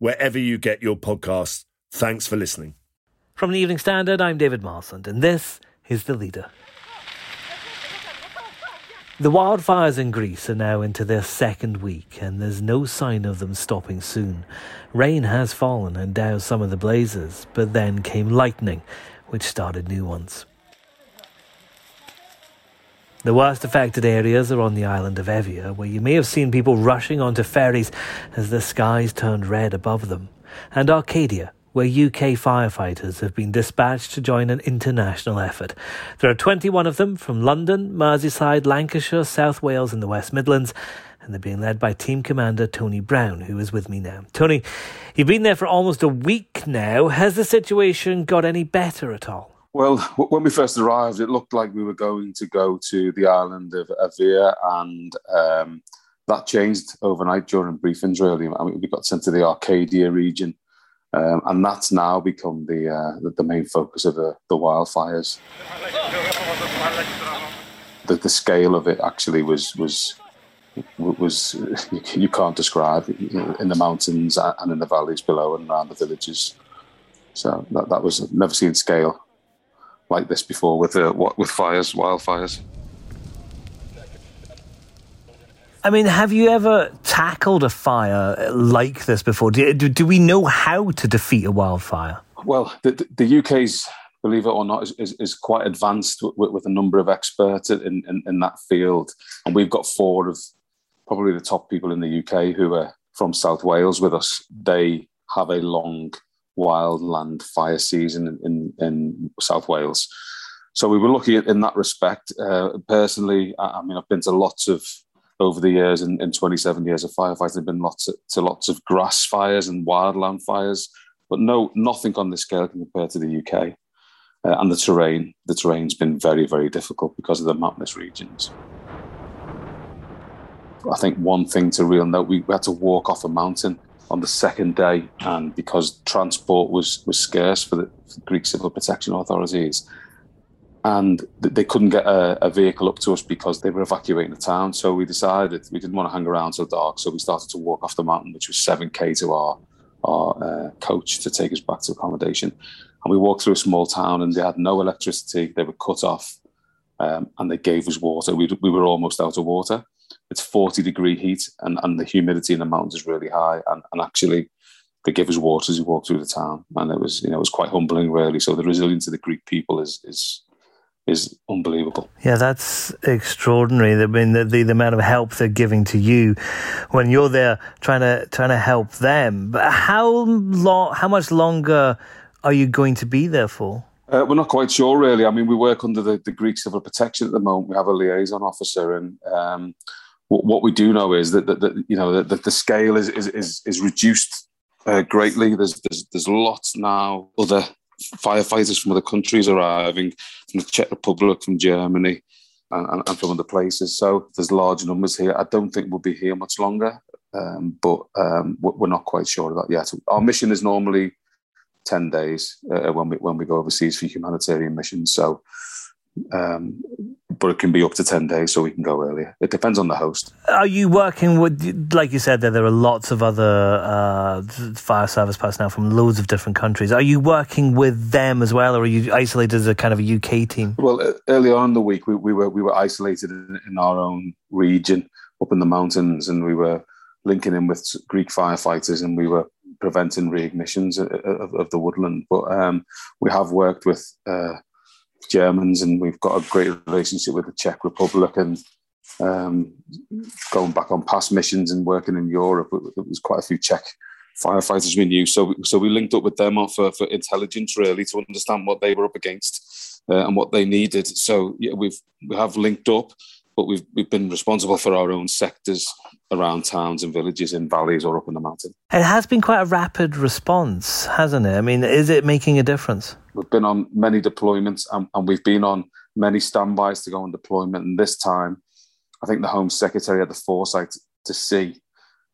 wherever you get your podcasts. Thanks for listening. From the Evening Standard, I'm David Marsland, and this is The Leader. The wildfires in Greece are now into their second week, and there's no sign of them stopping soon. Rain has fallen and doused some of the blazes, but then came lightning, which started new ones. The worst affected areas are on the island of Evia, where you may have seen people rushing onto ferries as the skies turned red above them, and Arcadia, where UK firefighters have been dispatched to join an international effort. There are 21 of them from London, Merseyside, Lancashire, South Wales, and the West Midlands, and they're being led by Team Commander Tony Brown, who is with me now. Tony, you've been there for almost a week now. Has the situation got any better at all? Well, when we first arrived, it looked like we were going to go to the island of Evia, and um, that changed overnight during briefings. Really, I mean, we got sent to the Arcadia region, um, and that's now become the, uh, the, main focus of the, the wildfires. The, the scale of it actually was was was you can't describe in the mountains and in the valleys below and around the villages. So that, that was never seen scale like this before with uh, what with fires, wildfires. I mean, have you ever tackled a fire like this before? Do, do, do we know how to defeat a wildfire? Well, the, the UK's, believe it or not, is, is, is quite advanced with, with, a number of experts in, in, in that field. And we've got four of probably the top people in the UK who are from South Wales with us. They have a long wildland fire season in, in South Wales. So we were lucky in that respect. Uh, personally, I, mean, I've been to lots of over the years in, in 27 years of firefighting, I've been lots of, to lots of grass fires and wildland fires, but no, nothing on this scale can compare to the UK. Uh, and the terrain, the terrain's been very, very difficult because of the mountainous regions. I think one thing to real note, we had to walk off a mountain on the second day, and because transport was was scarce for the, for the Greek civil protection authorities, and they couldn't get a, a, vehicle up to us because they were evacuating the town. So we decided we didn't want to hang around till dark, so we started to walk off the mountain, which was seven k to our our uh, coach to take us back to accommodation. And we walked through a small town, and they had no electricity; they were cut off, um, and they gave us water. We we were almost out of water it's 40 degree heat and, and the humidity in the mountains is really high. And, and actually, they give us water as we walk through the town. And it was, you know, it was quite humbling, really. So the resilience of the Greek people is, is, is unbelievable. Yeah, that's extraordinary. I mean, the, the, the, amount of help they're giving to you when you're there trying to trying to help them. But how long? How much longer are you going to be there for? Uh, we're not quite sure, really. I mean, we work under the, the Greek civil protection at the moment. We have a liaison officer, and um, what, we do know is that, that, that you know that, the scale is is is, reduced uh, greatly. There's, there's there's lots now. Other firefighters from other countries arriving from the Czech Republic, from Germany, and, and, from other places. So there's large numbers here. I don't think we'll be here much longer, um, but um, we're not quite sure of that yet. Our mission is normally ten days uh, when we when we go overseas for humanitarian missions. So um, but it can be up to 10 days so we can go earlier. It depends on the host. Are you working with, like you said, there, there are lots of other uh, fire service personnel from loads of different countries. Are you working with them as well, or are you isolated as a kind of a UK team? Well, early on in the week, we, we were we were isolated in, in, our own region up in the mountains, and we were linking in with Greek firefighters, and we were preventing reignitions of, of, of the woodland. But um, we have worked with uh, Germans, and we've got a great relationship with the Czech Republic, and um, going back on past missions and working in Europe, there was quite a few Czech firefighters we knew. So, so we linked up with them for, for intelligence, really, to understand what they were up against uh, and what they needed. So, yeah, we've we have linked up, but we've we've been responsible for our own sectors around towns and villages in valleys or up in the mountain. It has been quite a rapid response, hasn't it? I mean, is it making a difference? We've been on many deployments and, and we've been on many standbys to go on deployment. And this time, I think the Home Secretary had the foresight to see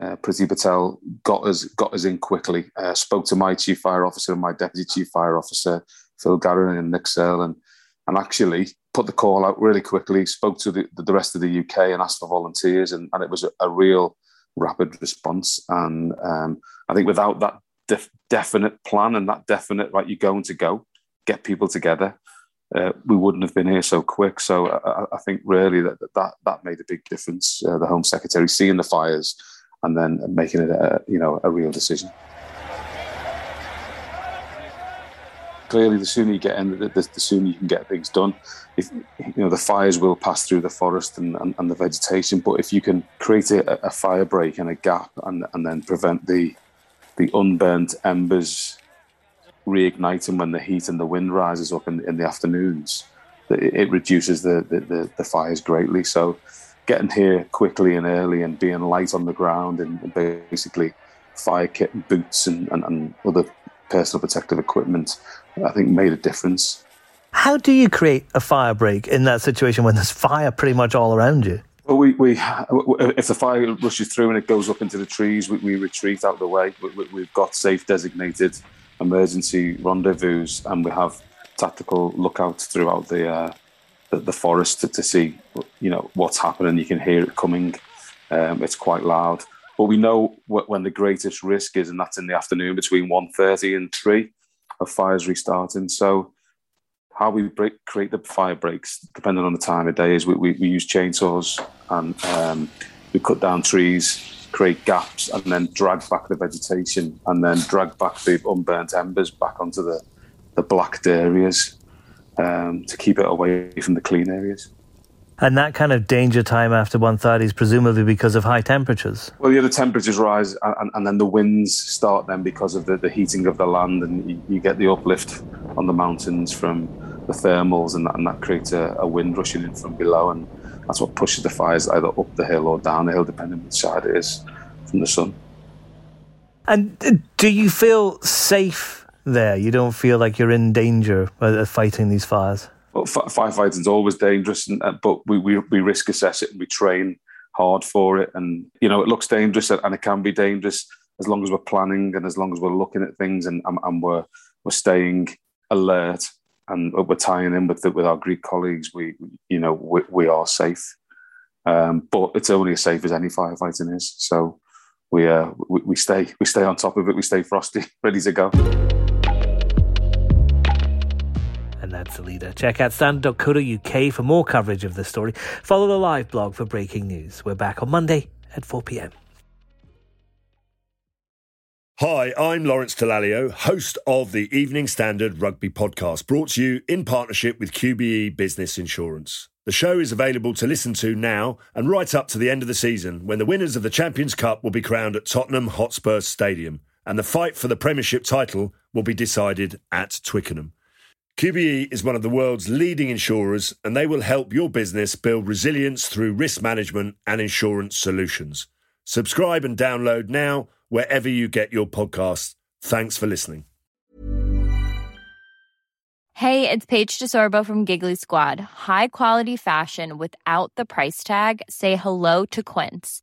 uh, Priti Patel got us got us in quickly. Uh, spoke to my chief fire officer and my deputy chief fire officer, Phil Garrigan and Nick Searle, and and actually put the call out really quickly. Spoke to the, the rest of the UK and asked for volunteers, and, and it was a, a real rapid response. And um, I think without that def- definite plan and that definite right, you're going to go get people together. Uh, we wouldn't have been here so quick. So I, I think really that, that that made a big difference. Uh, the Home Secretary seeing the fires and then making it a you know a real decision. Clearly, the sooner you get in, the, the, the sooner you can get things done. If you know the fires will pass through the forest and, and, and the vegetation, but if you can create a, a fire break and a gap, and, and then prevent the the unburnt embers reigniting when the heat and the wind rises up in, in the afternoons, it, reduces the, the, the, the fires greatly. So getting here quickly and early and being light on the ground and basically fire kit and boots and, and, and other personal protective equipment, I think made a difference. How do you create a fire break in that situation when there's fire pretty much all around you? Well, we, we if the fire rushes through and it goes up into the trees, we, we retreat out of the way. We, have got safe designated emergency rendezvous, and we have tactical lookouts throughout the uh, the, the forest to, to, see, you know, what's happening. You can hear it coming. Um, it's quite loud, but we know when the greatest risk is, and that's in the afternoon between 1.30 and three, of fires restarting. So how we break, create the fire breaks, depending on the time of day, is we, we, we use chainsaws and um, we cut down trees, create gaps, and then drag back the vegetation, and then drag back the unburnt embers back onto the the blacked areas um, to keep it away from the clean areas. And that kind of danger time after 1.30 is presumably because of high temperatures? Well, yeah, the temperatures rise and, and then the winds start then because of the, the heating of the land and you, you, get the uplift on the mountains from the thermals and that, and that creates a, a, wind rushing in from below and that's what pushes the fires either up the hill or down the hill depending on which side it is from the sun. And do you feel safe there. You don't feel like you're in danger of fighting these fires. Firefighting is always dangerous, and, uh, but we, we, we risk assess it and we train hard for it. And you know, it looks dangerous and it can be dangerous as long as we're planning and as long as we're looking at things and, and, and we're we're staying alert and we're tying in with the, with our Greek colleagues. We you know we, we are safe, um, but it's only as safe as any firefighting is. So we uh we, we stay we stay on top of it. We stay frosty, ready to go. That's the leader. Check out standard.co.uk for more coverage of this story. Follow the live blog for breaking news. We're back on Monday at 4 pm. Hi, I'm Lawrence Dallaglio, host of the Evening Standard Rugby Podcast, brought to you in partnership with QBE Business Insurance. The show is available to listen to now and right up to the end of the season when the winners of the Champions Cup will be crowned at Tottenham Hotspur Stadium and the fight for the Premiership title will be decided at Twickenham. QBE is one of the world's leading insurers, and they will help your business build resilience through risk management and insurance solutions. Subscribe and download now wherever you get your podcasts. Thanks for listening. Hey, it's Paige DeSorbo from Giggly Squad. High quality fashion without the price tag? Say hello to Quince.